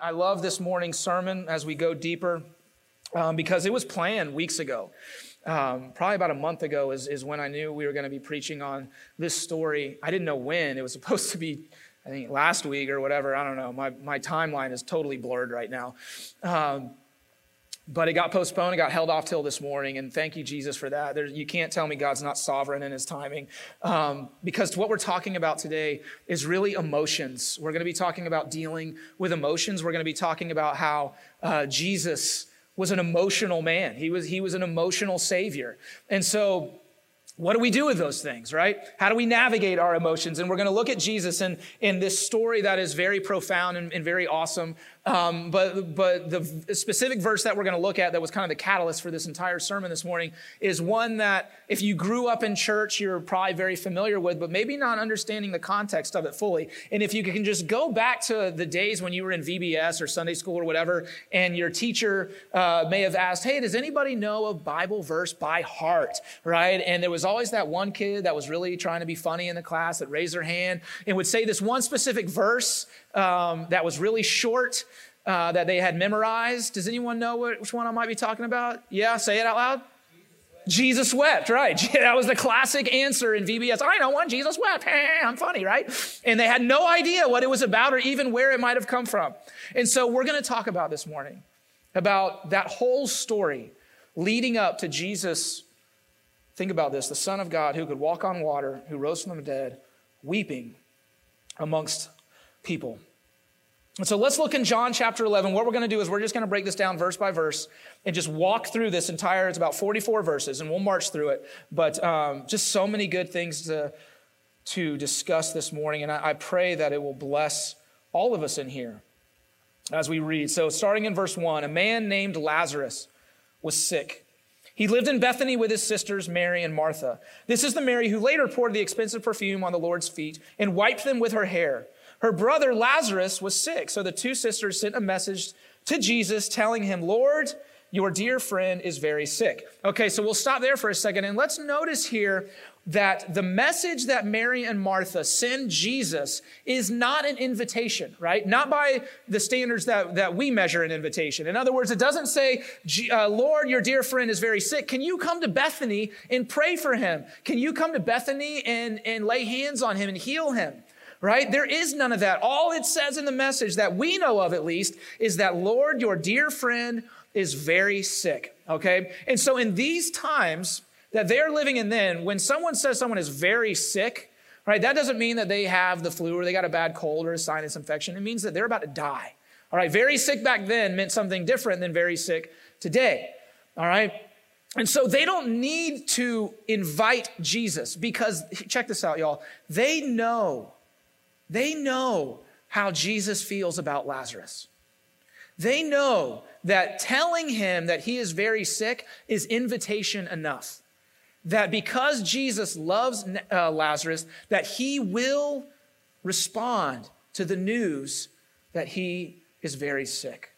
I love this morning's sermon as we go deeper um, because it was planned weeks ago. Um, probably about a month ago is, is when I knew we were going to be preaching on this story. I didn't know when. It was supposed to be, I think, last week or whatever. I don't know. My, my timeline is totally blurred right now. Um, but it got postponed. It got held off till this morning. And thank you, Jesus, for that. There, you can't tell me God's not sovereign in his timing. Um, because what we're talking about today is really emotions. We're going to be talking about dealing with emotions. We're going to be talking about how uh, Jesus was an emotional man, he was, he was an emotional savior. And so, what do we do with those things, right? How do we navigate our emotions? And we're going to look at Jesus in, in this story that is very profound and, and very awesome. Um, but, but the specific verse that we're going to look at that was kind of the catalyst for this entire sermon this morning is one that if you grew up in church, you're probably very familiar with, but maybe not understanding the context of it fully. And if you can just go back to the days when you were in VBS or Sunday school or whatever, and your teacher uh, may have asked, Hey, does anybody know a Bible verse by heart? Right? And there was always that one kid that was really trying to be funny in the class that raised their hand and would say this one specific verse um, that was really short uh, that they had memorized. Does anyone know which one I might be talking about? Yeah, say it out loud. Jesus wept, right? That was the classic answer in VBS. I know one, Jesus wept. I'm funny, right? And they had no idea what it was about or even where it might have come from. And so we're going to talk about this morning about that whole story leading up to Jesus. Think about this the Son of God who could walk on water, who rose from the dead, weeping amongst people. And so let's look in John chapter 11. What we're going to do is we're just going to break this down verse by verse and just walk through this entire, it's about 44 verses, and we'll march through it. But um, just so many good things to, to discuss this morning. And I, I pray that it will bless all of us in here as we read. So starting in verse 1, a man named Lazarus was sick. He lived in Bethany with his sisters, Mary and Martha. This is the Mary who later poured the expensive perfume on the Lord's feet and wiped them with her hair. Her brother Lazarus was sick. So the two sisters sent a message to Jesus telling him, Lord, your dear friend is very sick. Okay, so we'll stop there for a second and let's notice here that the message that Mary and Martha send Jesus is not an invitation, right? Not by the standards that, that we measure an invitation. In other words, it doesn't say, uh, Lord, your dear friend is very sick. Can you come to Bethany and pray for him? Can you come to Bethany and, and lay hands on him and heal him? Right? There is none of that. All it says in the message that we know of, at least, is that, Lord, your dear friend is very sick, okay? And so in these times that they're living in then, when someone says someone is very sick, right, that doesn't mean that they have the flu or they got a bad cold or a sinus infection. It means that they're about to die. All right, very sick back then meant something different than very sick today. All right? And so they don't need to invite Jesus because, check this out, y'all. They know they know how Jesus feels about Lazarus. They know that telling him that he is very sick is invitation enough. That because Jesus loves uh, Lazarus, that he will respond to the news that he is very sick.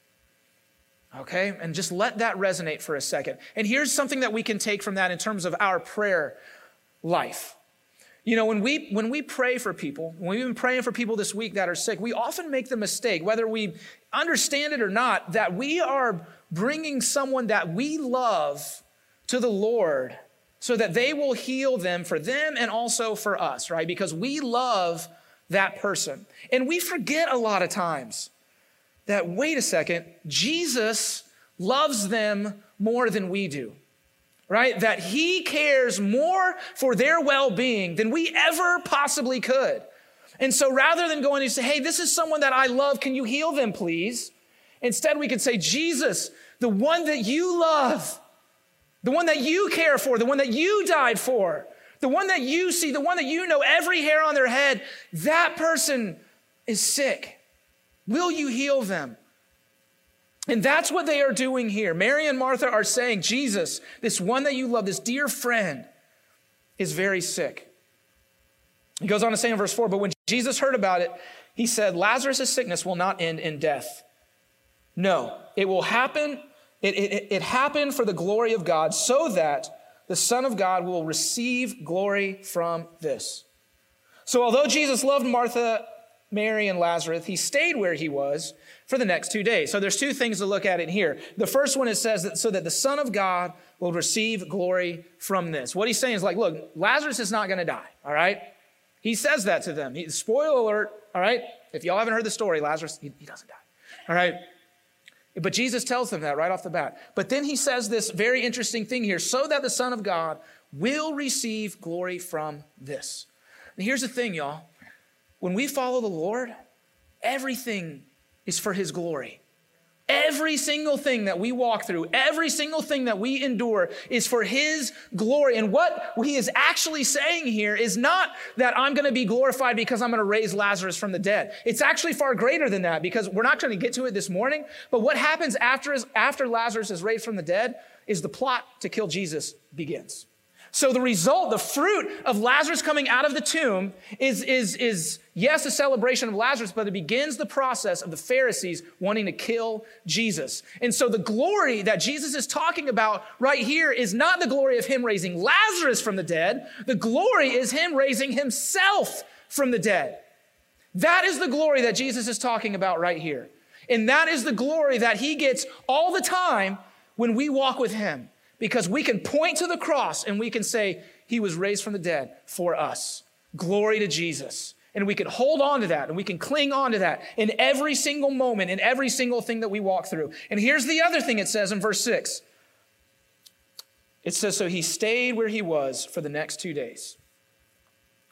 Okay? And just let that resonate for a second. And here's something that we can take from that in terms of our prayer life. You know, when we, when we pray for people, when we've been praying for people this week that are sick, we often make the mistake, whether we understand it or not, that we are bringing someone that we love to the Lord so that they will heal them for them and also for us, right? Because we love that person. And we forget a lot of times that, wait a second, Jesus loves them more than we do right? That he cares more for their well being than we ever possibly could. And so rather than going and say, hey, this is someone that I love, can you heal them, please? Instead, we could say, Jesus, the one that you love, the one that you care for, the one that you died for, the one that you see, the one that you know every hair on their head, that person is sick. Will you heal them? And that's what they are doing here. Mary and Martha are saying, Jesus, this one that you love, this dear friend, is very sick. He goes on to say in verse 4 But when Jesus heard about it, he said, Lazarus' sickness will not end in death. No, it will happen. It, it, it happened for the glory of God, so that the Son of God will receive glory from this. So, although Jesus loved Martha Mary and Lazarus, he stayed where he was for the next two days. So there's two things to look at in here. The first one it says that so that the Son of God will receive glory from this. What he's saying is like, look, Lazarus is not going to die, all right? He says that to them. He, spoiler alert, all right? If y'all haven't heard the story, Lazarus, he, he doesn't die, all right? But Jesus tells them that right off the bat. But then he says this very interesting thing here so that the Son of God will receive glory from this. And here's the thing, y'all. When we follow the Lord, everything is for his glory. Every single thing that we walk through, every single thing that we endure is for His glory. And what He is actually saying here is not that I'm going to be glorified because I'm going to raise Lazarus from the dead. It's actually far greater than that because we're not going to get to it this morning. But what happens after, after Lazarus is raised from the dead is the plot to kill Jesus begins. So the result, the fruit of Lazarus coming out of the tomb is, is, is yes, a celebration of Lazarus, but it begins the process of the Pharisees wanting to kill Jesus. And so the glory that Jesus is talking about right here is not the glory of him raising Lazarus from the dead. The glory is him raising himself from the dead. That is the glory that Jesus is talking about right here. And that is the glory that he gets all the time when we walk with him because we can point to the cross and we can say, He was raised from the dead for us. Glory to Jesus. And we can hold on to that and we can cling on to that in every single moment, in every single thing that we walk through. And here's the other thing it says in verse 6 it says, So he stayed where he was for the next two days.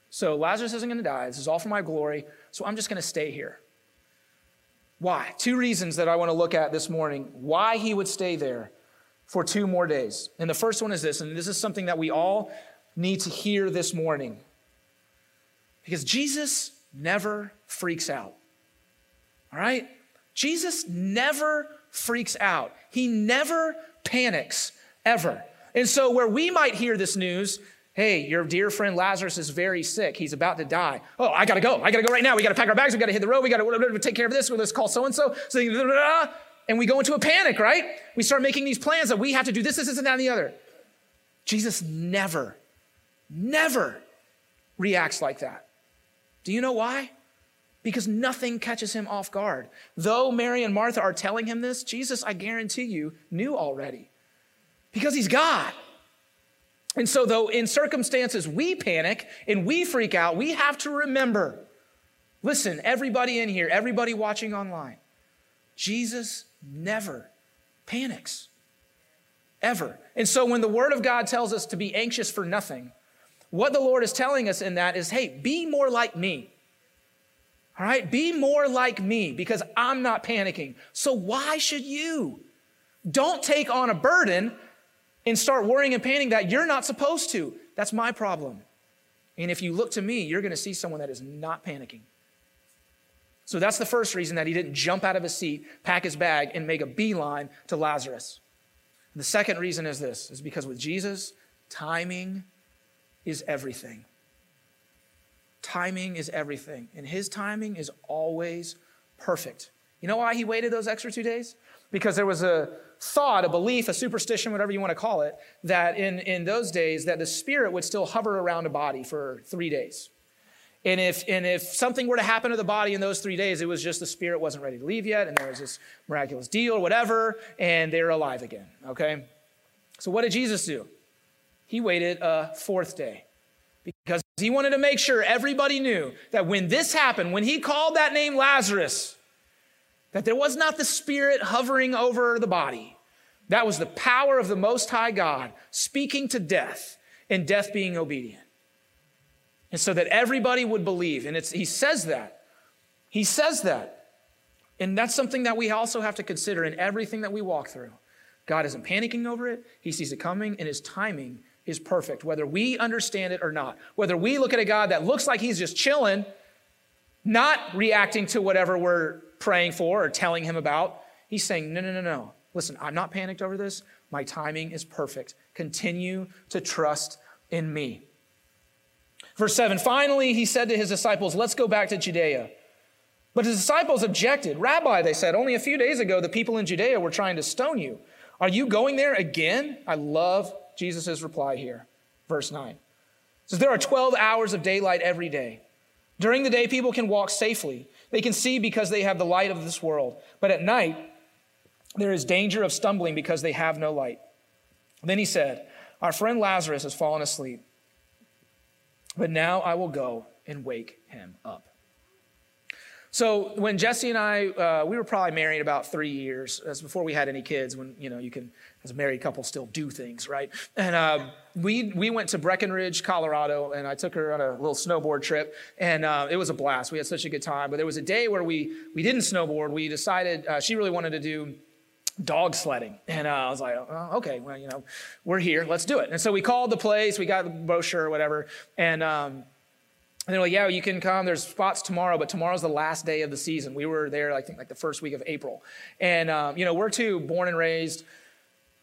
So Lazarus isn't going to die. This is all for my glory. So I'm just going to stay here. Why? Two reasons that I want to look at this morning why he would stay there for two more days. And the first one is this, and this is something that we all need to hear this morning. Because Jesus never freaks out. All right? Jesus never freaks out. He never panics, ever. And so, where we might hear this news, hey, your dear friend Lazarus is very sick. He's about to die. Oh, I gotta go. I gotta go right now. We gotta pack our bags. We gotta hit the road. We gotta take care of this. Let's call so and so. And we go into a panic, right? We start making these plans that we have to do this, this, this, and that, and the other. Jesus never, never reacts like that. Do you know why? Because nothing catches him off guard. Though Mary and Martha are telling him this, Jesus, I guarantee you, knew already. Because he's God. And so, though in circumstances we panic and we freak out, we have to remember listen, everybody in here, everybody watching online, Jesus never panics. Ever. And so when the Word of God tells us to be anxious for nothing, what the Lord is telling us in that is hey, be more like me. All right? Be more like me because I'm not panicking. So why should you? Don't take on a burden and start worrying and panicking that you're not supposed to. That's my problem. And if you look to me, you're going to see someone that is not panicking. So that's the first reason that he didn't jump out of his seat, pack his bag, and make a beeline to Lazarus. The second reason is this is because with Jesus, timing is everything. Timing is everything. And his timing is always perfect. You know why he waited those extra two days? Because there was a thought, a belief, a superstition, whatever you want to call it, that in, in those days that the spirit would still hover around a body for three days. And if, and if something were to happen to the body in those three days, it was just the spirit wasn't ready to leave yet, and there was this miraculous deal or whatever, and they're alive again, okay? So what did Jesus do? He waited a fourth day because he wanted to make sure everybody knew that when this happened, when he called that name Lazarus, that there was not the spirit hovering over the body. That was the power of the Most High God speaking to death and death being obedient. And so that everybody would believe. And it's, he says that. He says that. And that's something that we also have to consider in everything that we walk through. God isn't panicking over it, He sees it coming, and His timing is perfect, whether we understand it or not. Whether we look at a God that looks like He's just chilling, not reacting to whatever we're praying for or telling Him about, He's saying, No, no, no, no. Listen, I'm not panicked over this. My timing is perfect. Continue to trust in me. Verse 7 Finally, he said to his disciples, Let's go back to Judea. But his disciples objected. Rabbi, they said, only a few days ago the people in Judea were trying to stone you. Are you going there again? I love Jesus' reply here. Verse 9 it says, There are 12 hours of daylight every day. During the day, people can walk safely. They can see because they have the light of this world. But at night, there is danger of stumbling because they have no light. Then he said, Our friend Lazarus has fallen asleep, but now I will go and wake him up. So when Jesse and I, uh, we were probably married about three years. That's before we had any kids. When you know you can, as a married couple, still do things, right? And uh, we we went to Breckenridge, Colorado, and I took her on a little snowboard trip, and uh, it was a blast. We had such a good time. But there was a day where we we didn't snowboard. We decided uh, she really wanted to do dog sledding. And uh, I was like, oh, okay, well, you know, we're here, let's do it. And so we called the place, we got the brochure or whatever, and um, and they're like, yeah, you can come. There's spots tomorrow, but tomorrow's the last day of the season. We were there, I think, like the first week of April. And, um, you know, we're two born and raised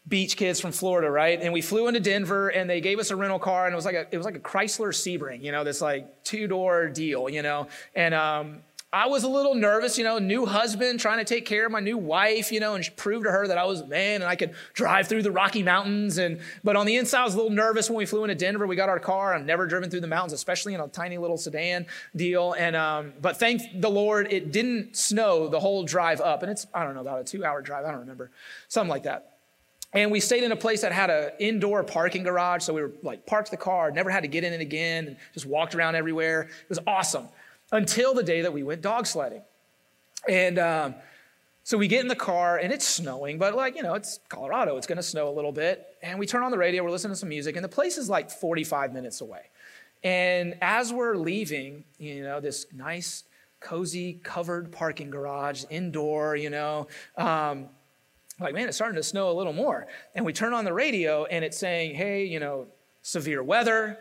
beach kids from Florida, right? And we flew into Denver and they gave us a rental car and it was like a, it was like a Chrysler Sebring, you know, this like two door deal, you know? And, um, I was a little nervous, you know, new husband, trying to take care of my new wife, you know, and prove to her that I was a man and I could drive through the Rocky Mountains. And but on the inside, I was a little nervous when we flew into Denver. We got our car. I've never driven through the mountains, especially in a tiny little sedan deal. And um, but thank the Lord, it didn't snow the whole drive up. And it's I don't know about a two-hour drive. I don't remember, something like that. And we stayed in a place that had an indoor parking garage. So we were like parked the car, never had to get in it again, and just walked around everywhere. It was awesome until the day that we went dog sledding. And um, so we get in the car and it's snowing, but like, you know, it's Colorado, it's gonna snow a little bit. And we turn on the radio, we're listening to some music, and the place is like 45 minutes away. And as we're leaving, you know, this nice, cozy, covered parking garage, indoor, you know, um, like, man, it's starting to snow a little more. And we turn on the radio and it's saying, hey, you know, severe weather,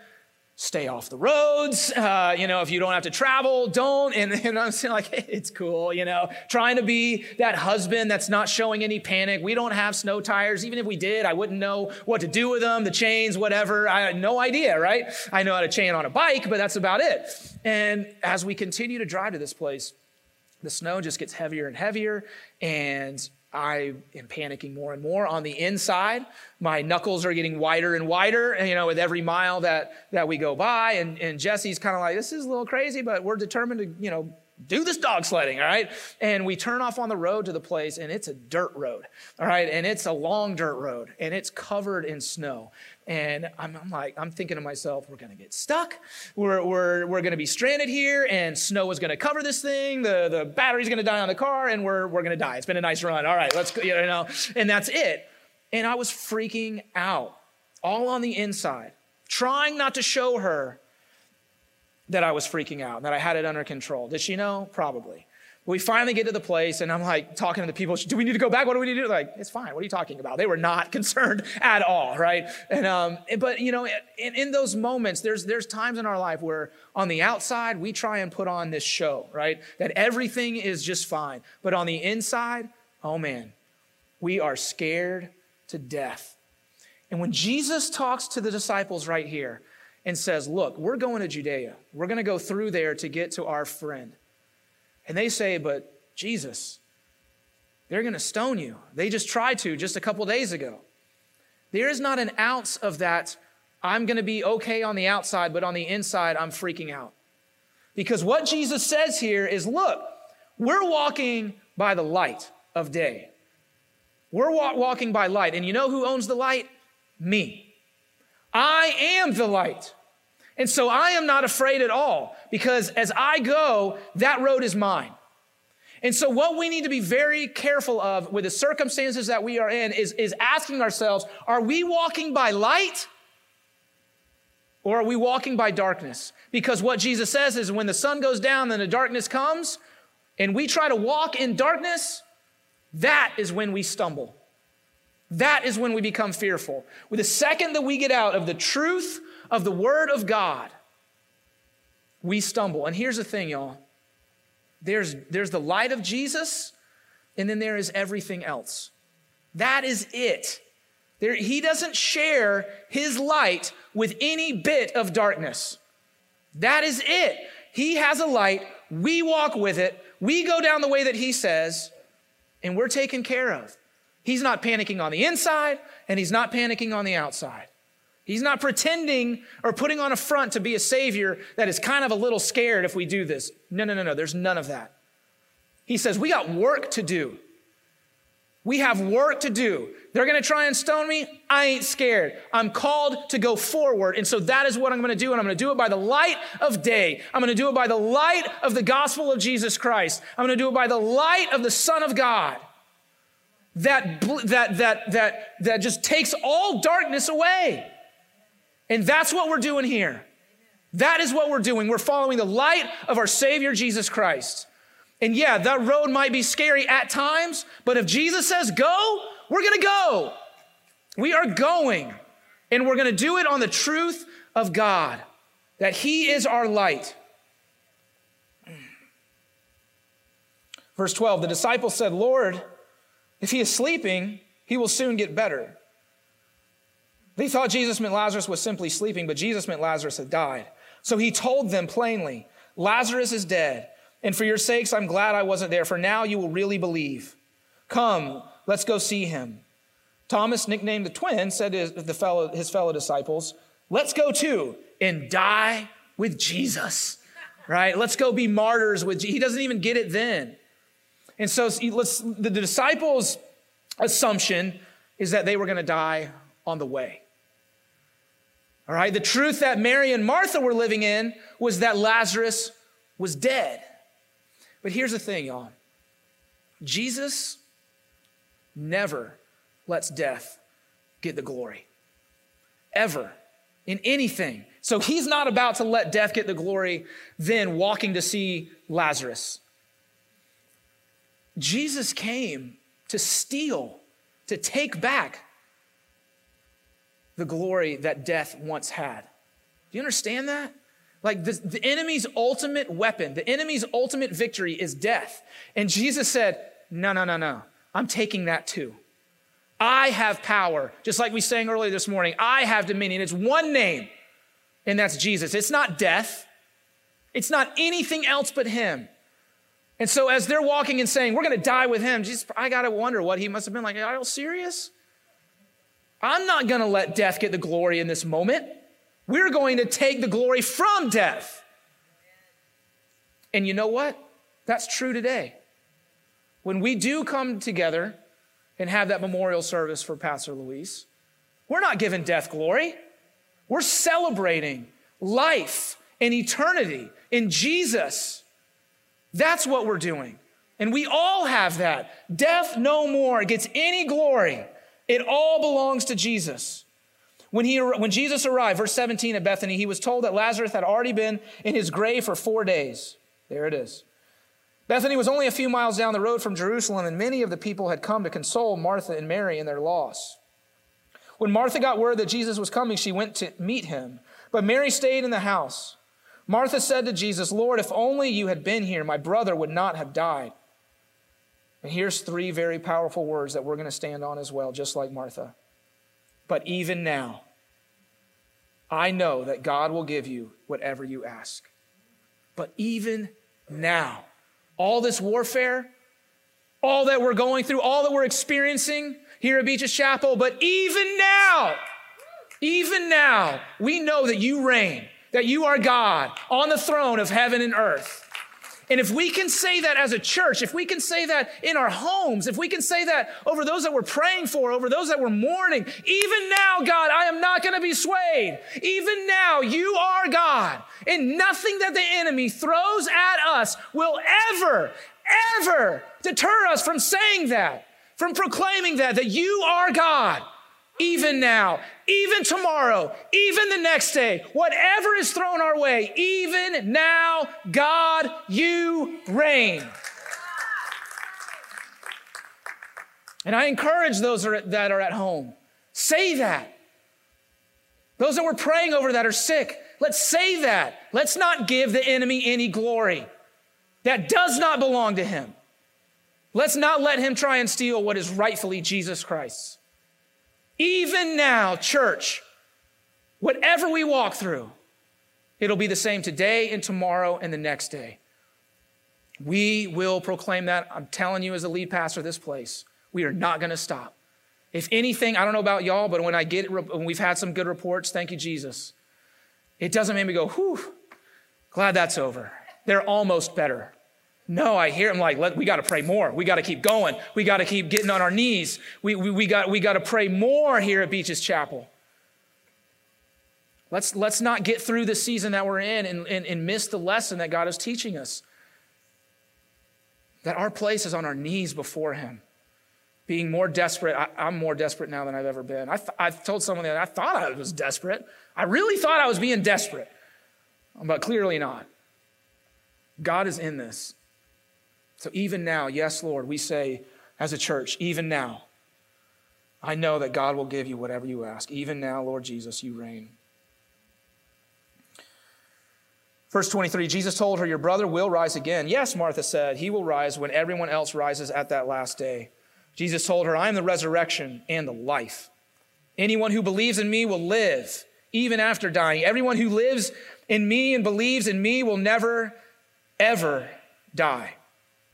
stay off the roads. Uh, you know, if you don't have to travel, don't. And, and I'm saying, like, hey, it's cool, you know, trying to be that husband that's not showing any panic. We don't have snow tires. Even if we did, I wouldn't know what to do with them, the chains, whatever. I had no idea, right? I know how to chain on a bike, but that's about it. And as we continue to drive to this place, the snow just gets heavier and heavier. And I am panicking more and more on the inside. My knuckles are getting wider and wider, you know, with every mile that, that we go by. And, and Jesse's kind of like, this is a little crazy, but we're determined to, you know, do this dog sledding, all right? And we turn off on the road to the place, and it's a dirt road, all right? And it's a long dirt road, and it's covered in snow. And I'm, I'm like, I'm thinking to myself, we're gonna get stuck. We're, we're, we're gonna be stranded here, and snow is gonna cover this thing. The, the battery's gonna die on the car, and we're, we're gonna die. It's been a nice run. All right, let's go, you know, and that's it. And I was freaking out, all on the inside, trying not to show her that I was freaking out, that I had it under control. Did she know? Probably. We finally get to the place, and I'm like talking to the people. Do we need to go back? What do we need to do? Like, it's fine. What are you talking about? They were not concerned at all, right? And um, but you know, in, in those moments, there's there's times in our life where on the outside we try and put on this show, right? That everything is just fine, but on the inside, oh man, we are scared to death. And when Jesus talks to the disciples right here, and says, Look, we're going to Judea. We're going to go through there to get to our friend. And they say, But Jesus, they're going to stone you. They just tried to just a couple days ago. There is not an ounce of that, I'm going to be okay on the outside, but on the inside, I'm freaking out. Because what Jesus says here is look, we're walking by the light of day. We're walking by light. And you know who owns the light? Me. I am the light. And so I am not afraid at all because as I go, that road is mine. And so what we need to be very careful of with the circumstances that we are in is, is asking ourselves, are we walking by light or are we walking by darkness? Because what Jesus says is when the sun goes down, then the darkness comes, and we try to walk in darkness, that is when we stumble. That is when we become fearful. With the second that we get out of the truth of the Word of God, we stumble. And here's the thing, y'all there's, there's the light of Jesus, and then there is everything else. That is it. There, he doesn't share his light with any bit of darkness. That is it. He has a light. We walk with it. We go down the way that he says, and we're taken care of. He's not panicking on the inside and he's not panicking on the outside. He's not pretending or putting on a front to be a savior that is kind of a little scared if we do this. No, no, no, no. There's none of that. He says, We got work to do. We have work to do. They're going to try and stone me. I ain't scared. I'm called to go forward. And so that is what I'm going to do. And I'm going to do it by the light of day. I'm going to do it by the light of the gospel of Jesus Christ. I'm going to do it by the light of the Son of God that, that, that, that, that just takes all darkness away. And that's what we're doing here. That is what we're doing. We're following the light of our Savior Jesus Christ. And yeah, that road might be scary at times, but if Jesus says go, we're gonna go. We are going, and we're gonna do it on the truth of God, that He is our light. Verse 12 the disciples said, Lord, if he is sleeping, he will soon get better. They thought Jesus meant Lazarus was simply sleeping, but Jesus meant Lazarus had died. So he told them plainly, Lazarus is dead, and for your sakes, I'm glad I wasn't there, for now you will really believe. Come, let's go see him. Thomas, nicknamed the twin, said to his fellow, his fellow disciples, Let's go too and die with Jesus, right? Let's go be martyrs with Jesus. He doesn't even get it then. And so let's, the disciples' assumption is that they were going to die on the way. All right, the truth that Mary and Martha were living in was that Lazarus was dead. But here's the thing, y'all Jesus never lets death get the glory, ever, in anything. So he's not about to let death get the glory, then walking to see Lazarus. Jesus came to steal, to take back the glory that death once had. Do you understand that? Like the, the enemy's ultimate weapon, the enemy's ultimate victory is death. And Jesus said, No, no, no, no. I'm taking that too. I have power. Just like we sang earlier this morning, I have dominion. It's one name, and that's Jesus. It's not death, it's not anything else but Him. And so as they're walking and saying, We're going to die with Him, Jesus, I got to wonder what He must have been like. Are you serious? I'm not going to let death get the glory in this moment. We're going to take the glory from death. And you know what? That's true today. When we do come together and have that memorial service for Pastor Luis, we're not giving death glory. We're celebrating life and eternity in Jesus. That's what we're doing. And we all have that. Death no more gets any glory. It all belongs to Jesus. When, he, when Jesus arrived, verse 17 at Bethany, he was told that Lazarus had already been in his grave for four days. There it is. Bethany was only a few miles down the road from Jerusalem, and many of the people had come to console Martha and Mary in their loss. When Martha got word that Jesus was coming, she went to meet him, but Mary stayed in the house. Martha said to Jesus, Lord, if only you had been here, my brother would not have died. And here's three very powerful words that we're going to stand on as well, just like Martha. But even now, I know that God will give you whatever you ask. But even now, all this warfare, all that we're going through, all that we're experiencing here at Beaches Chapel, but even now, even now, we know that you reign, that you are God on the throne of heaven and earth. And if we can say that as a church, if we can say that in our homes, if we can say that over those that we're praying for, over those that we're mourning, even now, God, I am not going to be swayed. Even now, you are God. And nothing that the enemy throws at us will ever, ever deter us from saying that, from proclaiming that, that you are God even now, even tomorrow, even the next day, whatever is thrown our way, even now, God, you reign. And I encourage those that are at home, say that. Those that we're praying over that are sick, let's say that. Let's not give the enemy any glory that does not belong to him. Let's not let him try and steal what is rightfully Jesus Christ's. Even now, church, whatever we walk through, it'll be the same today and tomorrow and the next day. We will proclaim that. I'm telling you, as the lead pastor this place, we are not going to stop. If anything, I don't know about y'all, but when I get, when we've had some good reports, thank you, Jesus, it doesn't make me go, whew, glad that's over. They're almost better. No, I hear him like, Let, we got to pray more. We got to keep going. We got to keep getting on our knees. We, we, we, got, we to pray more here at Beaches Chapel. Let's, let's not get through the season that we're in and, and, and miss the lesson that God is teaching us. That our place is on our knees before Him being more desperate. I, am more desperate now than I've ever been. I, th- I told someone that I thought I was desperate. I really thought I was being desperate, but clearly not. God is in this. So even now, yes, Lord, we say as a church, even now, I know that God will give you whatever you ask. Even now, Lord Jesus, you reign. Verse 23 Jesus told her, Your brother will rise again. Yes, Martha said, He will rise when everyone else rises at that last day. Jesus told her, I am the resurrection and the life. Anyone who believes in me will live even after dying. Everyone who lives in me and believes in me will never, ever die.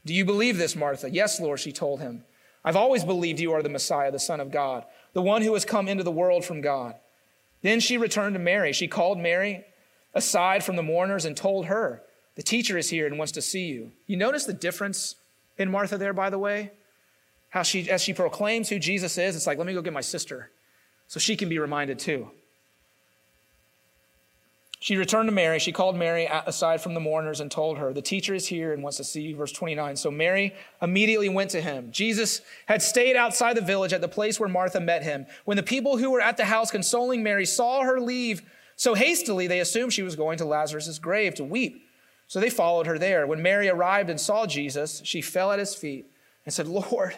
Do you believe this, Martha? Yes, Lord, she told him. I've always believed you are the Messiah, the Son of God, the one who has come into the world from God. Then she returned to Mary. She called Mary aside from the mourners and told her, The teacher is here and wants to see you. You notice the difference in Martha there, by the way? how she, as she proclaims who Jesus is, it's like, let me go get my sister so she can be reminded too. She returned to Mary. She called Mary aside from the mourners and told her, The teacher is here and wants to see you. Verse 29. So Mary immediately went to him. Jesus had stayed outside the village at the place where Martha met him. When the people who were at the house consoling Mary saw her leave so hastily, they assumed she was going to Lazarus' grave to weep. So they followed her there. When Mary arrived and saw Jesus, she fell at his feet and said, Lord,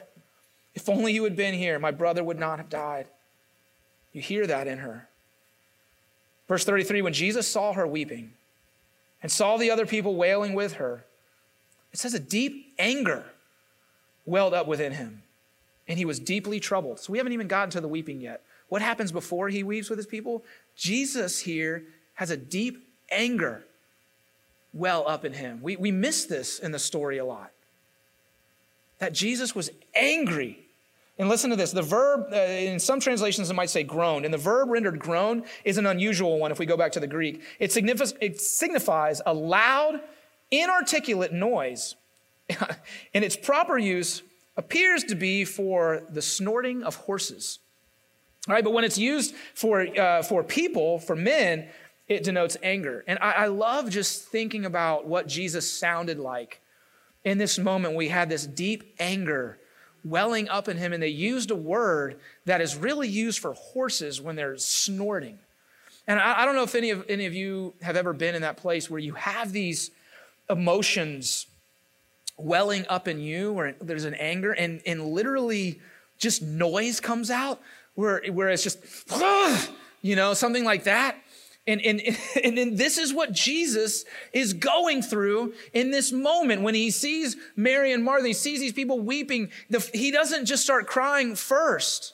if only you had been here, my brother would not have died. You hear that in her. Verse 33 When Jesus saw her weeping and saw the other people wailing with her, it says a deep anger welled up within him, and he was deeply troubled. So we haven't even gotten to the weeping yet. What happens before he weeps with his people? Jesus here has a deep anger well up in him. We, we miss this in the story a lot. That Jesus was angry and listen to this the verb, uh, in some translations, it might say groan. And the verb rendered groan is an unusual one if we go back to the Greek. It, signifies, it signifies a loud, inarticulate noise. and its proper use appears to be for the snorting of horses. All right, but when it's used for, uh, for people, for men, it denotes anger. And I, I love just thinking about what Jesus sounded like in this moment. We had this deep anger welling up in him, and they used a word that is really used for horses when they're snorting. And I, I don't know if any of, any of you have ever been in that place where you have these emotions welling up in you, where there's an anger, and, and literally just noise comes out, where, where it's just, you know, something like that. And, and, and, this is what Jesus is going through in this moment when he sees Mary and Martha, he sees these people weeping. The, he doesn't just start crying first.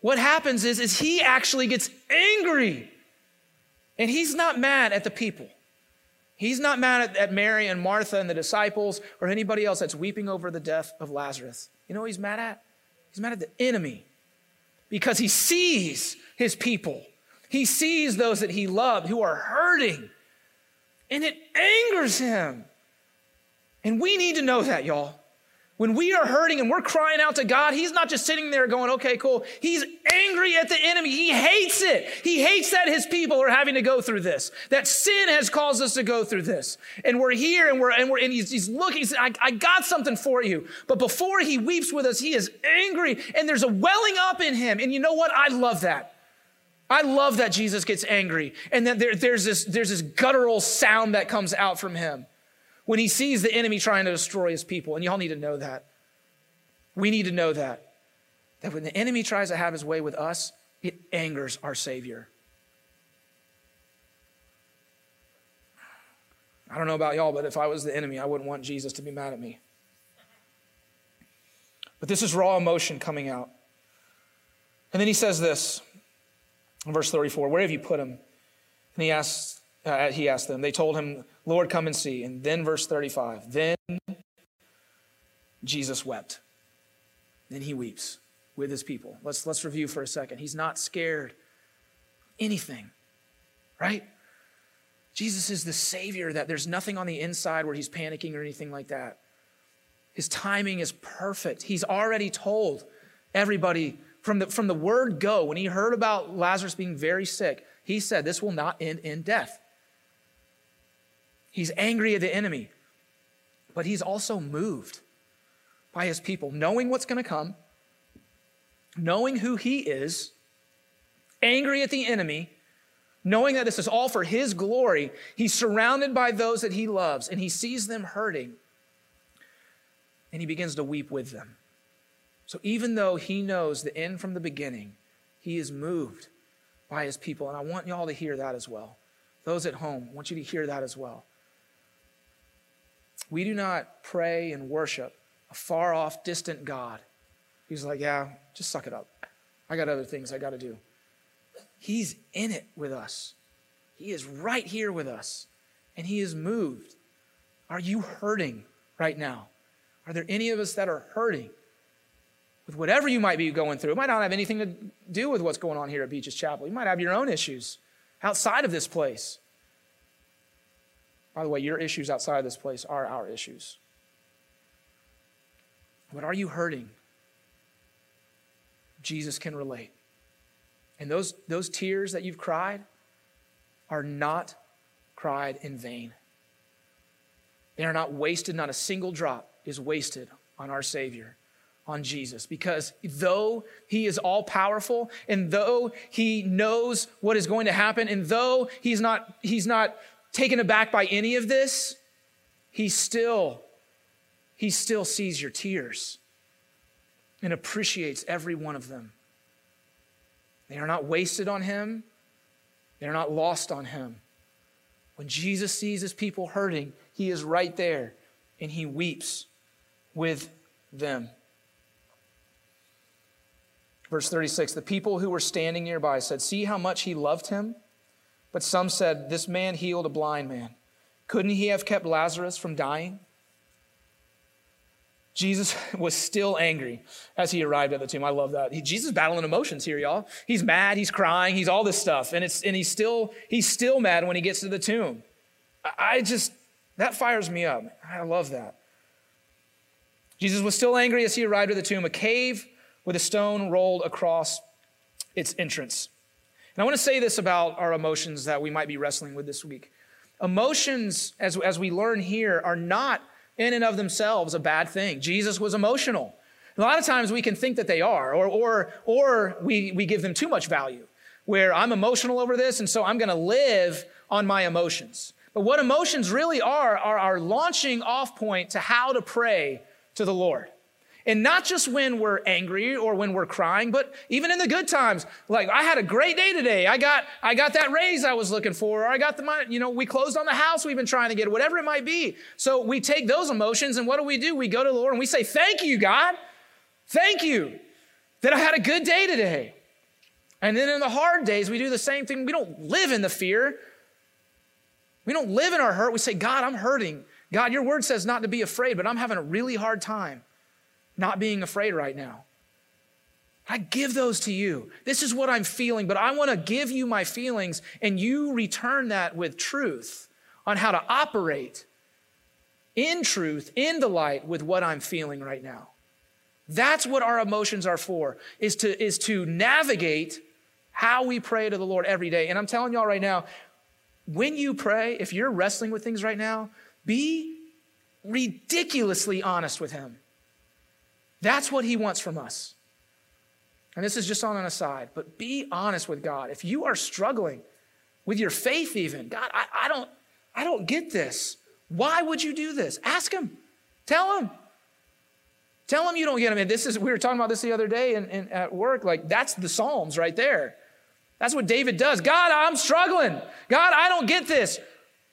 What happens is, is he actually gets angry. And he's not mad at the people. He's not mad at, at Mary and Martha and the disciples or anybody else that's weeping over the death of Lazarus. You know what he's mad at? He's mad at the enemy because he sees his people he sees those that he loved who are hurting, and it angers him. And we need to know that, y'all. When we are hurting and we're crying out to God, He's not just sitting there going, okay, cool. He's angry at the enemy. He hates it. He hates that His people are having to go through this, that sin has caused us to go through this. And we're here and we're, and we're, and He's, he's looking, he's, I, I got something for you. But before He weeps with us, He is angry and there's a welling up in Him. And you know what? I love that. I love that Jesus gets angry and that there, there's, this, there's this guttural sound that comes out from him when he sees the enemy trying to destroy his people. And y'all need to know that. We need to know that. That when the enemy tries to have his way with us, it angers our Savior. I don't know about y'all, but if I was the enemy, I wouldn't want Jesus to be mad at me. But this is raw emotion coming out. And then he says this verse 34, where have you put him? And he asked, uh, he asked them. They told him, Lord, come and see. And then verse 35, then Jesus wept. Then he weeps. with his people. Let's, let's review for a second. He's not scared anything, right? Jesus is the Savior that there's nothing on the inside where he's panicking or anything like that. His timing is perfect. He's already told everybody from the, from the word go, when he heard about Lazarus being very sick, he said, This will not end in death. He's angry at the enemy, but he's also moved by his people, knowing what's going to come, knowing who he is, angry at the enemy, knowing that this is all for his glory. He's surrounded by those that he loves, and he sees them hurting, and he begins to weep with them. So even though he knows the end from the beginning, he is moved by his people. And I want y'all to hear that as well. Those at home, I want you to hear that as well. We do not pray and worship a far off, distant God. He's like, yeah, just suck it up. I got other things I got to do. He's in it with us. He is right here with us, and He is moved. Are you hurting right now? Are there any of us that are hurting? With whatever you might be going through. It might not have anything to do with what's going on here at Beaches Chapel. You might have your own issues outside of this place. By the way, your issues outside of this place are our issues. What are you hurting? Jesus can relate. And those, those tears that you've cried are not cried in vain. They are not wasted, not a single drop is wasted on our Savior on Jesus. Because though he is all powerful and though he knows what is going to happen and though he's not he's not taken aback by any of this he still he still sees your tears and appreciates every one of them. They are not wasted on him. They're not lost on him. When Jesus sees his people hurting he is right there and he weeps with them Verse 36 The people who were standing nearby said, See how much he loved him? But some said, This man healed a blind man. Couldn't he have kept Lazarus from dying? Jesus was still angry as he arrived at the tomb. I love that. He, Jesus battling emotions here, y'all. He's mad, he's crying, he's all this stuff, and it's and he's still he's still mad when he gets to the tomb. I, I just that fires me up. I love that. Jesus was still angry as he arrived at the tomb. A cave with a stone rolled across its entrance. And I want to say this about our emotions that we might be wrestling with this week. Emotions, as, as we learn here, are not in and of themselves a bad thing. Jesus was emotional. A lot of times we can think that they are, or, or, or we, we give them too much value, where I'm emotional over this, and so I'm going to live on my emotions. But what emotions really are, are our launching off point to how to pray to the Lord. And not just when we're angry or when we're crying, but even in the good times. Like I had a great day today. I got I got that raise I was looking for, or I got the money, you know, we closed on the house we've been trying to get, whatever it might be. So we take those emotions and what do we do? We go to the Lord and we say, Thank you, God. Thank you that I had a good day today. And then in the hard days, we do the same thing. We don't live in the fear. We don't live in our hurt. We say, God, I'm hurting. God, your word says not to be afraid, but I'm having a really hard time not being afraid right now. I give those to you. This is what I'm feeling, but I want to give you my feelings, and you return that with truth on how to operate in truth, in the light with what I'm feeling right now. That's what our emotions are for, is to, is to navigate how we pray to the Lord every day. And I'm telling y'all right now, when you pray, if you're wrestling with things right now, be ridiculously honest with Him. That's what he wants from us. And this is just on an aside, but be honest with God. If you are struggling with your faith, even, God, I, I don't, I don't get this. Why would you do this? Ask him. Tell him. Tell him you don't get him. And this is, we were talking about this the other day in, at work. Like, that's the Psalms right there. That's what David does. God, I'm struggling. God, I don't get this.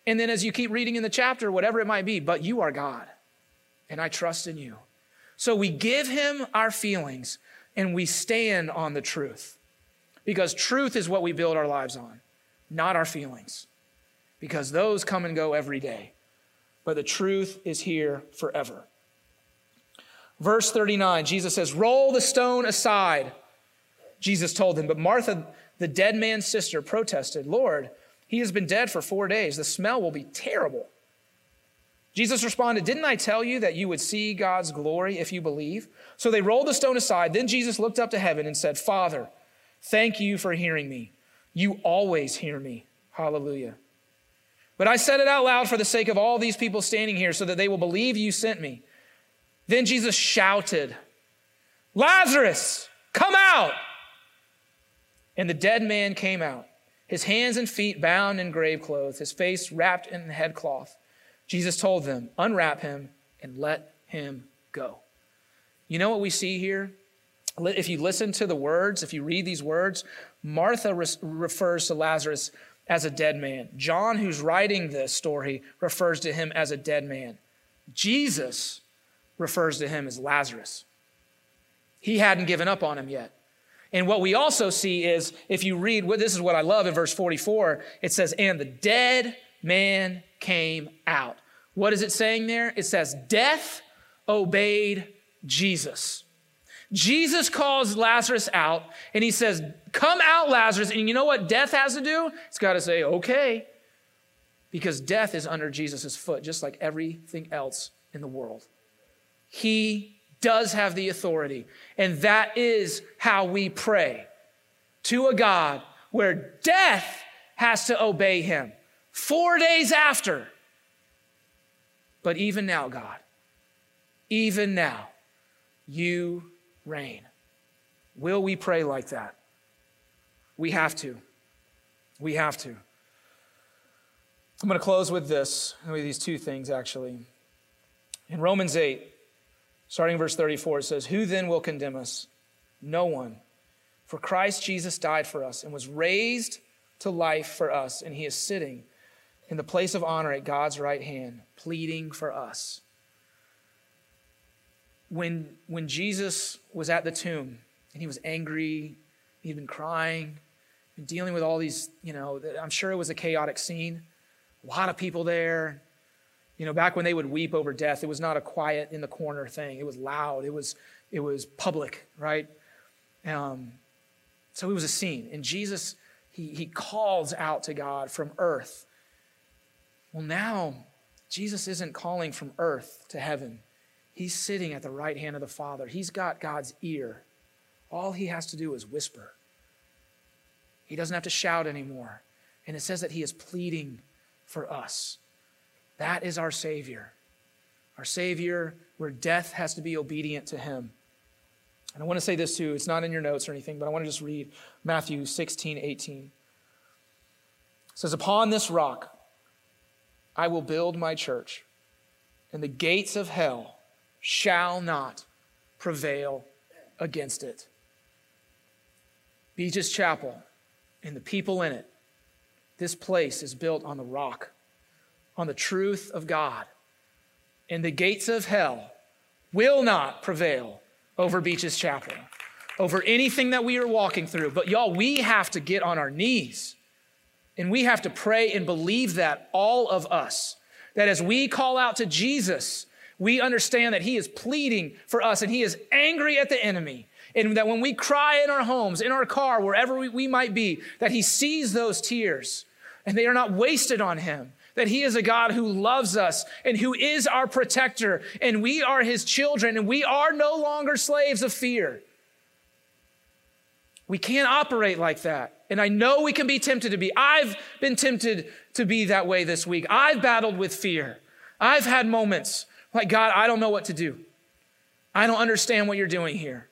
And then as you keep reading in the chapter, whatever it might be, but you are God, and I trust in you. So we give him our feelings and we stand on the truth. Because truth is what we build our lives on, not our feelings. Because those come and go every day. But the truth is here forever. Verse 39, Jesus says, Roll the stone aside. Jesus told them, but Martha, the dead man's sister, protested, Lord, he has been dead for four days. The smell will be terrible. Jesus responded, Didn't I tell you that you would see God's glory if you believe? So they rolled the stone aside. Then Jesus looked up to heaven and said, Father, thank you for hearing me. You always hear me. Hallelujah. But I said it out loud for the sake of all these people standing here so that they will believe you sent me. Then Jesus shouted, Lazarus, come out! And the dead man came out, his hands and feet bound in grave clothes, his face wrapped in headcloth. Jesus told them, Unwrap him and let him go. You know what we see here? If you listen to the words, if you read these words, Martha re- refers to Lazarus as a dead man. John, who's writing this story, refers to him as a dead man. Jesus refers to him as Lazarus. He hadn't given up on him yet. And what we also see is, if you read, this is what I love in verse 44, it says, And the dead man came out. What is it saying there? It says, Death obeyed Jesus. Jesus calls Lazarus out and he says, Come out, Lazarus. And you know what death has to do? It's got to say, Okay. Because death is under Jesus' foot, just like everything else in the world. He does have the authority. And that is how we pray to a God where death has to obey him. Four days after. But even now, God, even now, you reign. Will we pray like that? We have to. We have to. I'm going to close with this, with these two things actually. In Romans 8, starting verse 34, it says, Who then will condemn us? No one. For Christ Jesus died for us and was raised to life for us, and he is sitting in the place of honor at God's right hand, pleading for us. When, when Jesus was at the tomb and he was angry, he'd been crying, been dealing with all these, you know, I'm sure it was a chaotic scene. A lot of people there. You know, back when they would weep over death, it was not a quiet in the corner thing. It was loud. It was, it was public, right? Um, so it was a scene. And Jesus, he, he calls out to God from earth well, now Jesus isn't calling from earth to heaven. He's sitting at the right hand of the Father. He's got God's ear. All he has to do is whisper. He doesn't have to shout anymore. And it says that he is pleading for us. That is our Savior. Our Savior, where death has to be obedient to him. And I want to say this too. It's not in your notes or anything, but I want to just read Matthew 16, 18. It says, Upon this rock, I will build my church, and the gates of hell shall not prevail against it. Beaches Chapel and the people in it, this place is built on the rock, on the truth of God. And the gates of hell will not prevail over Beaches Chapel, over anything that we are walking through. But y'all, we have to get on our knees and we have to pray and believe that, all of us, that as we call out to Jesus, we understand that He is pleading for us and He is angry at the enemy. And that when we cry in our homes, in our car, wherever we, we might be, that He sees those tears and they are not wasted on Him. That He is a God who loves us and who is our protector, and we are His children, and we are no longer slaves of fear. We can't operate like that. And I know we can be tempted to be. I've been tempted to be that way this week. I've battled with fear. I've had moments like, God, I don't know what to do. I don't understand what you're doing here.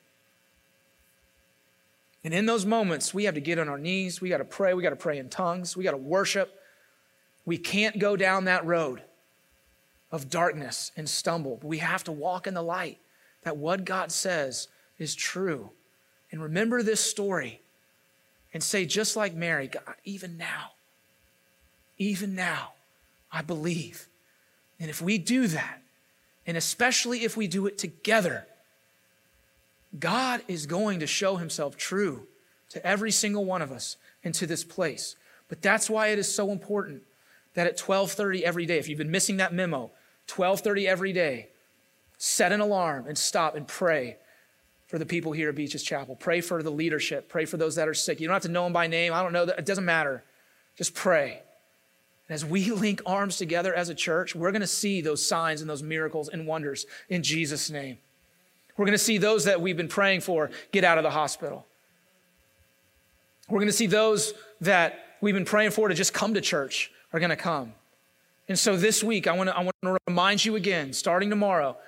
And in those moments, we have to get on our knees. We got to pray. We got to pray in tongues. We got to worship. We can't go down that road of darkness and stumble. We have to walk in the light that what God says is true. And remember this story and say, just like Mary, God, even now, even now, I believe. And if we do that, and especially if we do it together, God is going to show himself true to every single one of us and to this place. But that's why it is so important that at 12:30 every day, if you've been missing that memo, 12:30 every day, set an alarm and stop and pray for the people here at Beaches Chapel. Pray for the leadership. Pray for those that are sick. You don't have to know them by name. I don't know. It doesn't matter. Just pray. And as we link arms together as a church, we're going to see those signs and those miracles and wonders in Jesus' name. We're going to see those that we've been praying for get out of the hospital. We're going to see those that we've been praying for to just come to church are going to come. And so this week, I want to, I want to remind you again, starting tomorrow,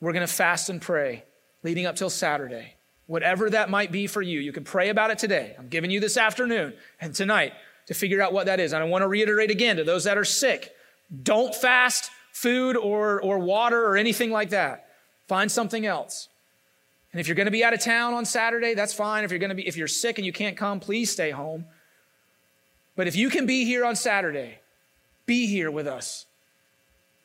we're going to fast and pray leading up till Saturday. Whatever that might be for you, you can pray about it today. I'm giving you this afternoon and tonight to figure out what that is. And I want to reiterate again to those that are sick don't fast food or, or water or anything like that. Find something else. And if you're going to be out of town on Saturday, that's fine. If you're going to be if you're sick and you can't come, please stay home. But if you can be here on Saturday, be here with us.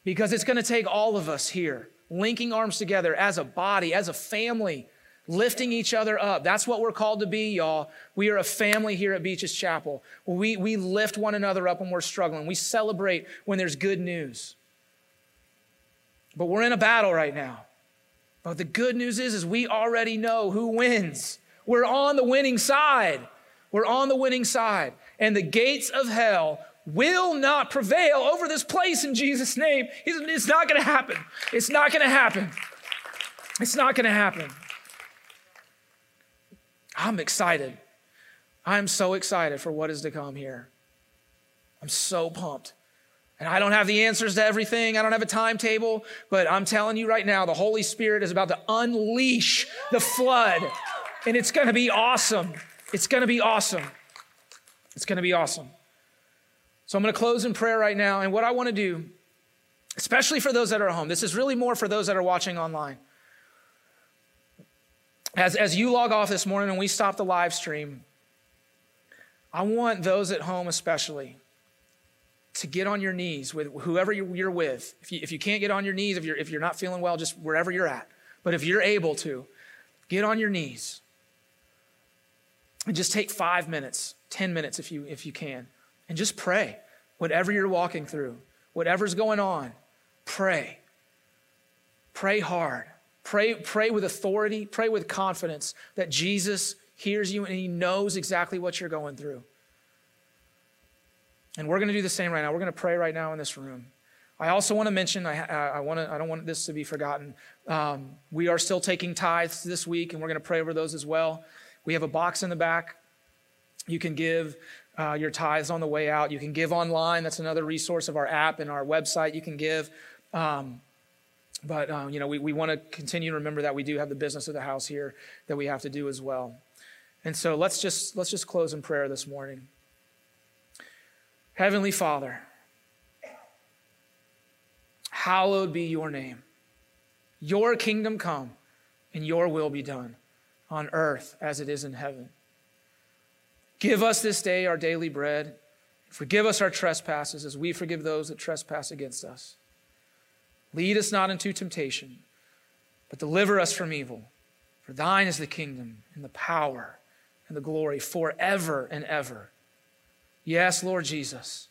Because it's going to take all of us here linking arms together as a body, as a family, lifting each other up. That's what we're called to be, y'all. We are a family here at Beaches Chapel. We, we lift one another up when we're struggling. We celebrate when there's good news. But we're in a battle right now. But the good news is, is we already know who wins. We're on the winning side. We're on the winning side. And the gates of hell will not prevail over this place in Jesus' name. It's not going to happen. It's not going to happen. It's not going to happen. I'm excited. I'm so excited for what is to come here. I'm so pumped. And I don't have the answers to everything. I don't have a timetable, but I'm telling you right now, the Holy Spirit is about to unleash the flood. And it's going to be awesome. It's going to be awesome. It's going to be awesome. So I'm going to close in prayer right now. And what I want to do, especially for those that are home, this is really more for those that are watching online. As, as you log off this morning and we stop the live stream, I want those at home especially to get on your knees with whoever you're with. If you, if you can't get on your knees, if you're, if you're not feeling well, just wherever you're at. But if you're able to, get on your knees and just take five minutes, 10 minutes if you, if you can and just pray. Whatever you're walking through, whatever's going on, pray. Pray hard. Pray, pray with authority, pray with confidence that Jesus hears you and he knows exactly what you're going through. And we're going to do the same right now. We're going to pray right now in this room. I also want to mention, I, I, want to, I don't want this to be forgotten. Um, we are still taking tithes this week, and we're going to pray over those as well. We have a box in the back. You can give uh, your tithes on the way out. You can give online. That's another resource of our app and our website. You can give. Um, but, um, you know, we, we want to continue to remember that we do have the business of the house here that we have to do as well. And so let's just, let's just close in prayer this morning. Heavenly Father, hallowed be your name. Your kingdom come and your will be done on earth as it is in heaven. Give us this day our daily bread. Forgive us our trespasses as we forgive those that trespass against us. Lead us not into temptation, but deliver us from evil. For thine is the kingdom and the power and the glory forever and ever. Yes, Lord Jesus.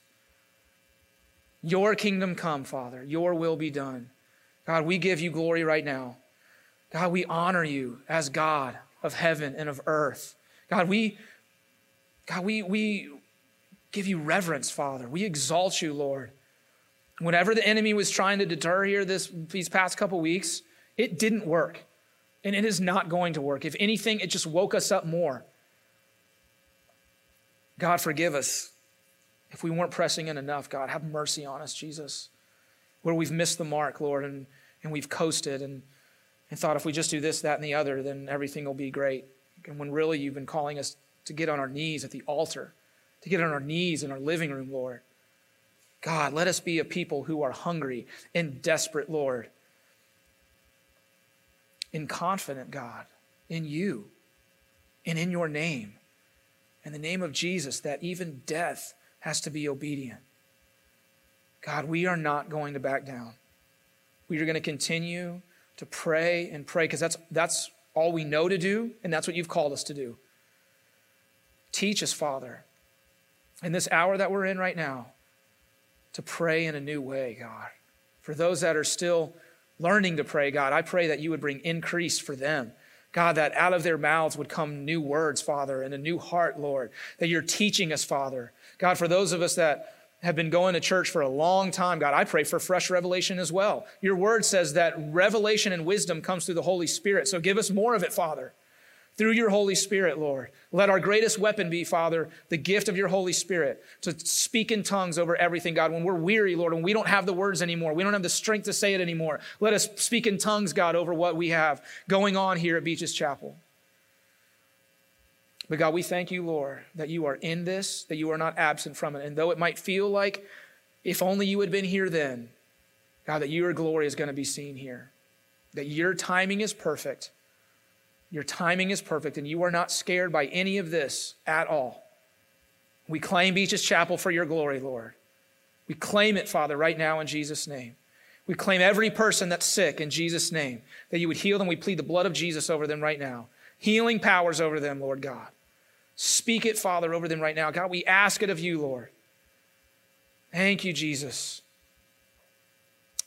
Your kingdom come, Father. Your will be done. God, we give you glory right now. God, we honor you as God of heaven and of earth. God, we God, we, we give you reverence, Father. We exalt you, Lord. Whenever the enemy was trying to deter here this, these past couple weeks, it didn't work. And it is not going to work. If anything, it just woke us up more. God, forgive us if we weren't pressing in enough. God, have mercy on us, Jesus. Where we've missed the mark, Lord, and, and we've coasted and, and thought if we just do this, that, and the other, then everything will be great. And when really you've been calling us to get on our knees at the altar, to get on our knees in our living room, Lord. God, let us be a people who are hungry and desperate, Lord, and confident, God, in you and in your name, in the name of Jesus, that even death has to be obedient. God, we are not going to back down. We are going to continue to pray and pray because that's, that's all we know to do, and that's what you've called us to do. Teach us, Father, in this hour that we're in right now, to pray in a new way, God. For those that are still learning to pray, God, I pray that you would bring increase for them. God, that out of their mouths would come new words, Father, and a new heart, Lord, that you're teaching us, Father. God, for those of us that have been going to church for a long time, God, I pray for fresh revelation as well. Your word says that revelation and wisdom comes through the Holy Spirit. So give us more of it, Father through your Holy Spirit, Lord. Let our greatest weapon be, Father, the gift of your Holy Spirit to speak in tongues over everything, God. When we're weary, Lord, when we don't have the words anymore, we don't have the strength to say it anymore, let us speak in tongues, God, over what we have going on here at Beaches Chapel. But God, we thank you, Lord, that you are in this, that you are not absent from it. And though it might feel like if only you had been here then, God, that your glory is going to be seen here, that your timing is perfect your timing is perfect, and you are not scared by any of this at all. We claim Beaches Chapel for your glory, Lord. We claim it, Father, right now in Jesus' name. We claim every person that's sick in Jesus' name, that you would heal them. We plead the blood of Jesus over them right now. Healing powers over them, Lord God. Speak it, Father, over them right now. God, we ask it of you, Lord. Thank you, Jesus.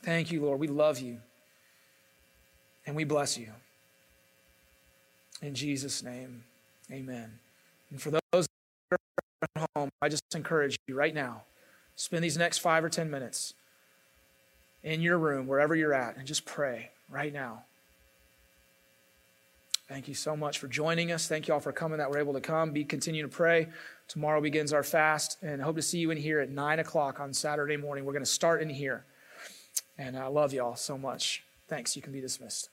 Thank you, Lord. We love you. And we bless you. In Jesus' name, amen. And for those at home, I just encourage you right now, spend these next five or 10 minutes in your room, wherever you're at, and just pray right now. Thank you so much for joining us. Thank you all for coming that we're able to come. Be continue to pray. Tomorrow begins our fast, and hope to see you in here at nine o'clock on Saturday morning. We're going to start in here, and I love you all so much. Thanks. You can be dismissed.